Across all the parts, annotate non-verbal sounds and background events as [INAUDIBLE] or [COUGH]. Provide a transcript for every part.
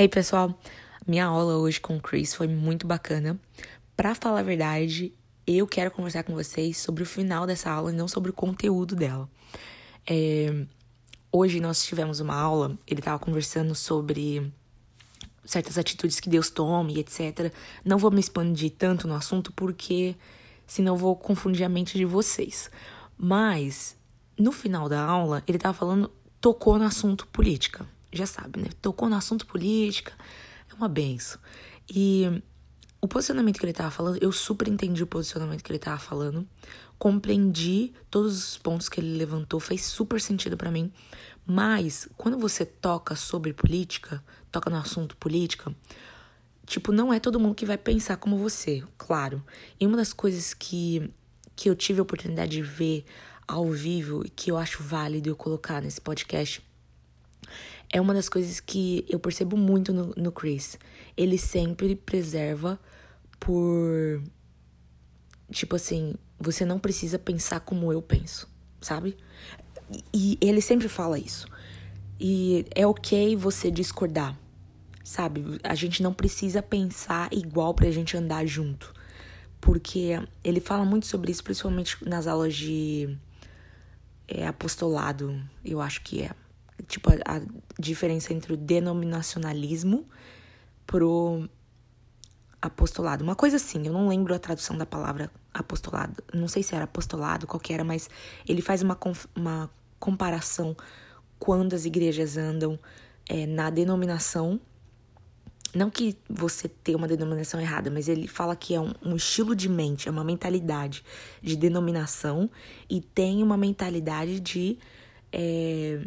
Hey pessoal, minha aula hoje com o Chris foi muito bacana. Para falar a verdade, eu quero conversar com vocês sobre o final dessa aula e não sobre o conteúdo dela. É, hoje nós tivemos uma aula, ele estava conversando sobre certas atitudes que Deus toma e etc. Não vou me expandir tanto no assunto porque senão vou confundir a mente de vocês. Mas no final da aula, ele estava falando, tocou no assunto política já sabe, né? Tocou no assunto política, é uma benção. E o posicionamento que ele tava falando, eu super entendi o posicionamento que ele tava falando, compreendi todos os pontos que ele levantou, fez super sentido para mim. Mas quando você toca sobre política, toca no assunto política, tipo, não é todo mundo que vai pensar como você, claro. E uma das coisas que que eu tive a oportunidade de ver ao vivo e que eu acho válido eu colocar nesse podcast é uma das coisas que eu percebo muito no, no Chris. Ele sempre preserva por. Tipo assim, você não precisa pensar como eu penso, sabe? E, ele sempre fala isso. E é ok você discordar, sabe? A gente não precisa pensar igual pra gente andar junto. Porque ele fala muito sobre isso, principalmente nas aulas de é, apostolado, eu acho que é tipo, a, a diferença entre o denominacionalismo pro apostolado. Uma coisa assim, eu não lembro a tradução da palavra apostolado. Não sei se era apostolado, qual que era, mas ele faz uma, uma comparação quando as igrejas andam é, na denominação. Não que você tenha uma denominação errada, mas ele fala que é um, um estilo de mente, é uma mentalidade de denominação e tem uma mentalidade de é,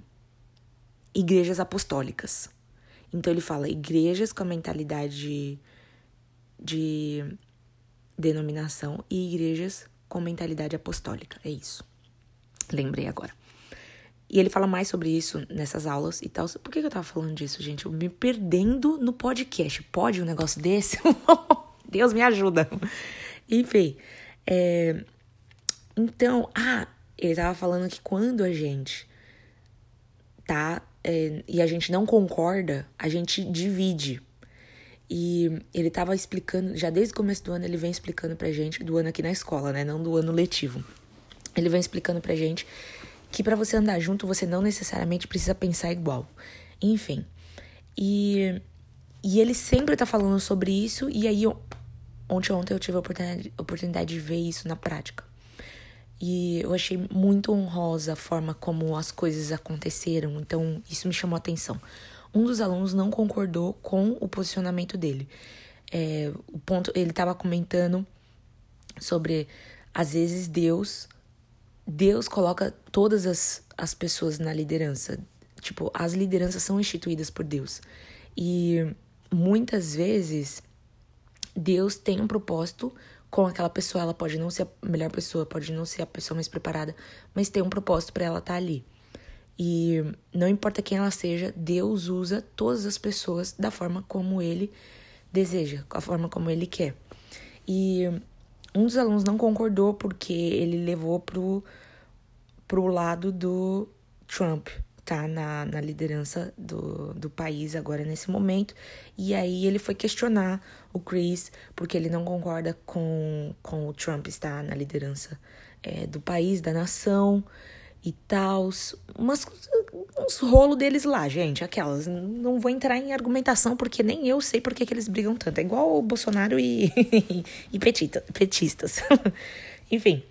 igrejas apostólicas. Então ele fala igrejas com a mentalidade de, de denominação e igrejas com mentalidade apostólica. É isso. Lembrei agora. E ele fala mais sobre isso nessas aulas e tal. Por que eu tava falando disso, gente? Eu me perdendo no podcast. Pode um negócio desse? [LAUGHS] Deus me ajuda. Enfim. É... Então, ah, ele tava falando que quando a gente tá é, e a gente não concorda, a gente divide. E ele estava explicando, já desde o começo do ano, ele vem explicando pra gente, do ano aqui na escola, né? Não do ano letivo. Ele vem explicando pra gente que para você andar junto, você não necessariamente precisa pensar igual. Enfim. E, e ele sempre tá falando sobre isso, e aí ontem, ontem eu tive a oportunidade, a oportunidade de ver isso na prática. E eu achei muito honrosa a forma como as coisas aconteceram, então isso me chamou a atenção. Um dos alunos não concordou com o posicionamento dele. É, o ponto, ele estava comentando sobre às vezes Deus Deus coloca todas as, as pessoas na liderança. Tipo, as lideranças são instituídas por Deus. E muitas vezes Deus tem um propósito com aquela pessoa. Ela pode não ser a melhor pessoa, pode não ser a pessoa mais preparada, mas tem um propósito para ela estar tá ali. E não importa quem ela seja, Deus usa todas as pessoas da forma como ele deseja, a forma como ele quer. E um dos alunos não concordou porque ele levou pro, pro lado do Trump tá na, na liderança do, do país agora nesse momento. E aí ele foi questionar o Chris, porque ele não concorda com, com o Trump estar na liderança é, do país, da nação e tal. Umas, uns rolos deles lá, gente, aquelas. Não vou entrar em argumentação, porque nem eu sei por que, que eles brigam tanto. É igual o Bolsonaro e, [LAUGHS] e petita, petistas. [LAUGHS] Enfim.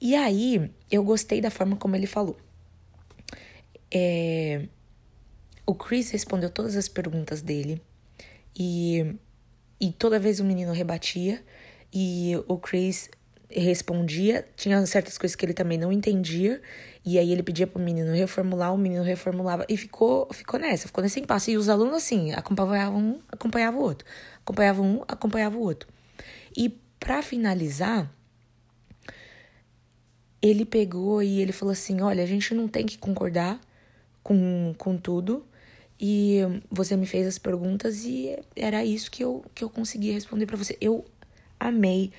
E aí, eu gostei da forma como ele falou. É, o Chris respondeu todas as perguntas dele e, e toda vez o menino rebatia e o Chris respondia. Tinha certas coisas que ele também não entendia e aí ele pedia pro menino reformular, o menino reformulava e ficou, ficou nessa, ficou nesse impasse. E os alunos assim, acompanhavam um, acompanhavam o outro, acompanhavam um, acompanhavam o outro. E para finalizar, ele pegou e ele falou assim: "Olha, a gente não tem que concordar com, com tudo. E você me fez as perguntas e era isso que eu, que eu consegui responder para você. Eu amei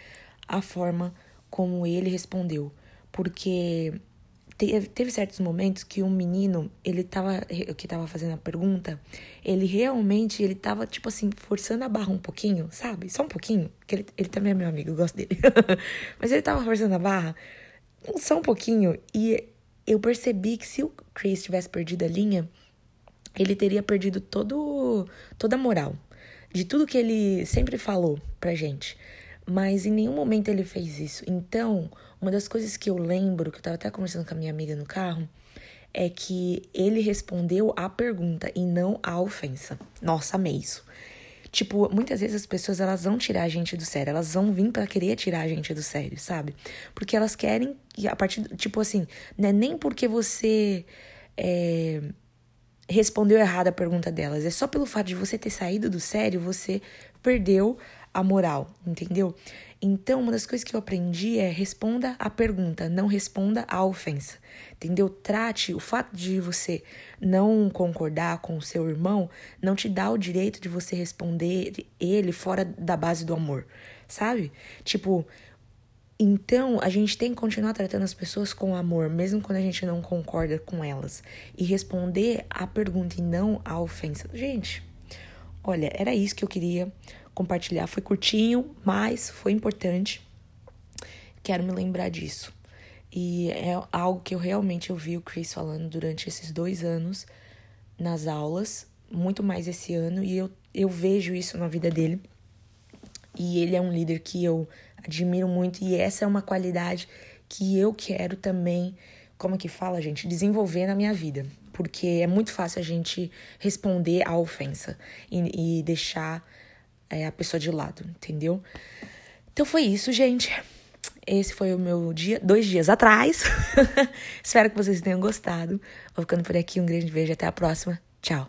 a forma como ele respondeu, porque teve, certos momentos que um menino, ele tava, que tava fazendo a pergunta, ele realmente, ele tava, tipo assim, forçando a barra um pouquinho, sabe? Só um pouquinho, que ele, ele também é meu amigo, eu gosto dele. [LAUGHS] Mas ele tava forçando a barra só um pouquinho, e eu percebi que se o Chris tivesse perdido a linha, ele teria perdido todo, toda a moral de tudo que ele sempre falou pra gente. Mas em nenhum momento ele fez isso. Então, uma das coisas que eu lembro, que eu tava até conversando com a minha amiga no carro, é que ele respondeu a pergunta e não a ofensa. Nossa, amei isso. Tipo, muitas vezes as pessoas elas vão tirar a gente do sério, elas vão vir para querer tirar a gente do sério, sabe? Porque elas querem, a partir, tipo assim, não é nem porque você é, respondeu errado a pergunta delas, é só pelo fato de você ter saído do sério, você perdeu a moral, entendeu? Então, uma das coisas que eu aprendi é responda a pergunta, não responda a ofensa. Entendeu? Trate o fato de você não concordar com o seu irmão, não te dá o direito de você responder ele fora da base do amor, sabe? Tipo, então a gente tem que continuar tratando as pessoas com amor, mesmo quando a gente não concorda com elas, e responder a pergunta e não a ofensa. Gente, olha, era isso que eu queria compartilhar. Foi curtinho, mas foi importante. Quero me lembrar disso. E é algo que eu realmente ouvi o Chris falando durante esses dois anos nas aulas, muito mais esse ano, e eu, eu vejo isso na vida dele. E ele é um líder que eu admiro muito, e essa é uma qualidade que eu quero também, como que fala, gente, desenvolver na minha vida. Porque é muito fácil a gente responder à ofensa e, e deixar é, a pessoa de lado, entendeu? Então foi isso, gente. Esse foi o meu dia, dois dias atrás. [LAUGHS] Espero que vocês tenham gostado. Vou ficando por aqui. Um grande beijo. Até a próxima. Tchau.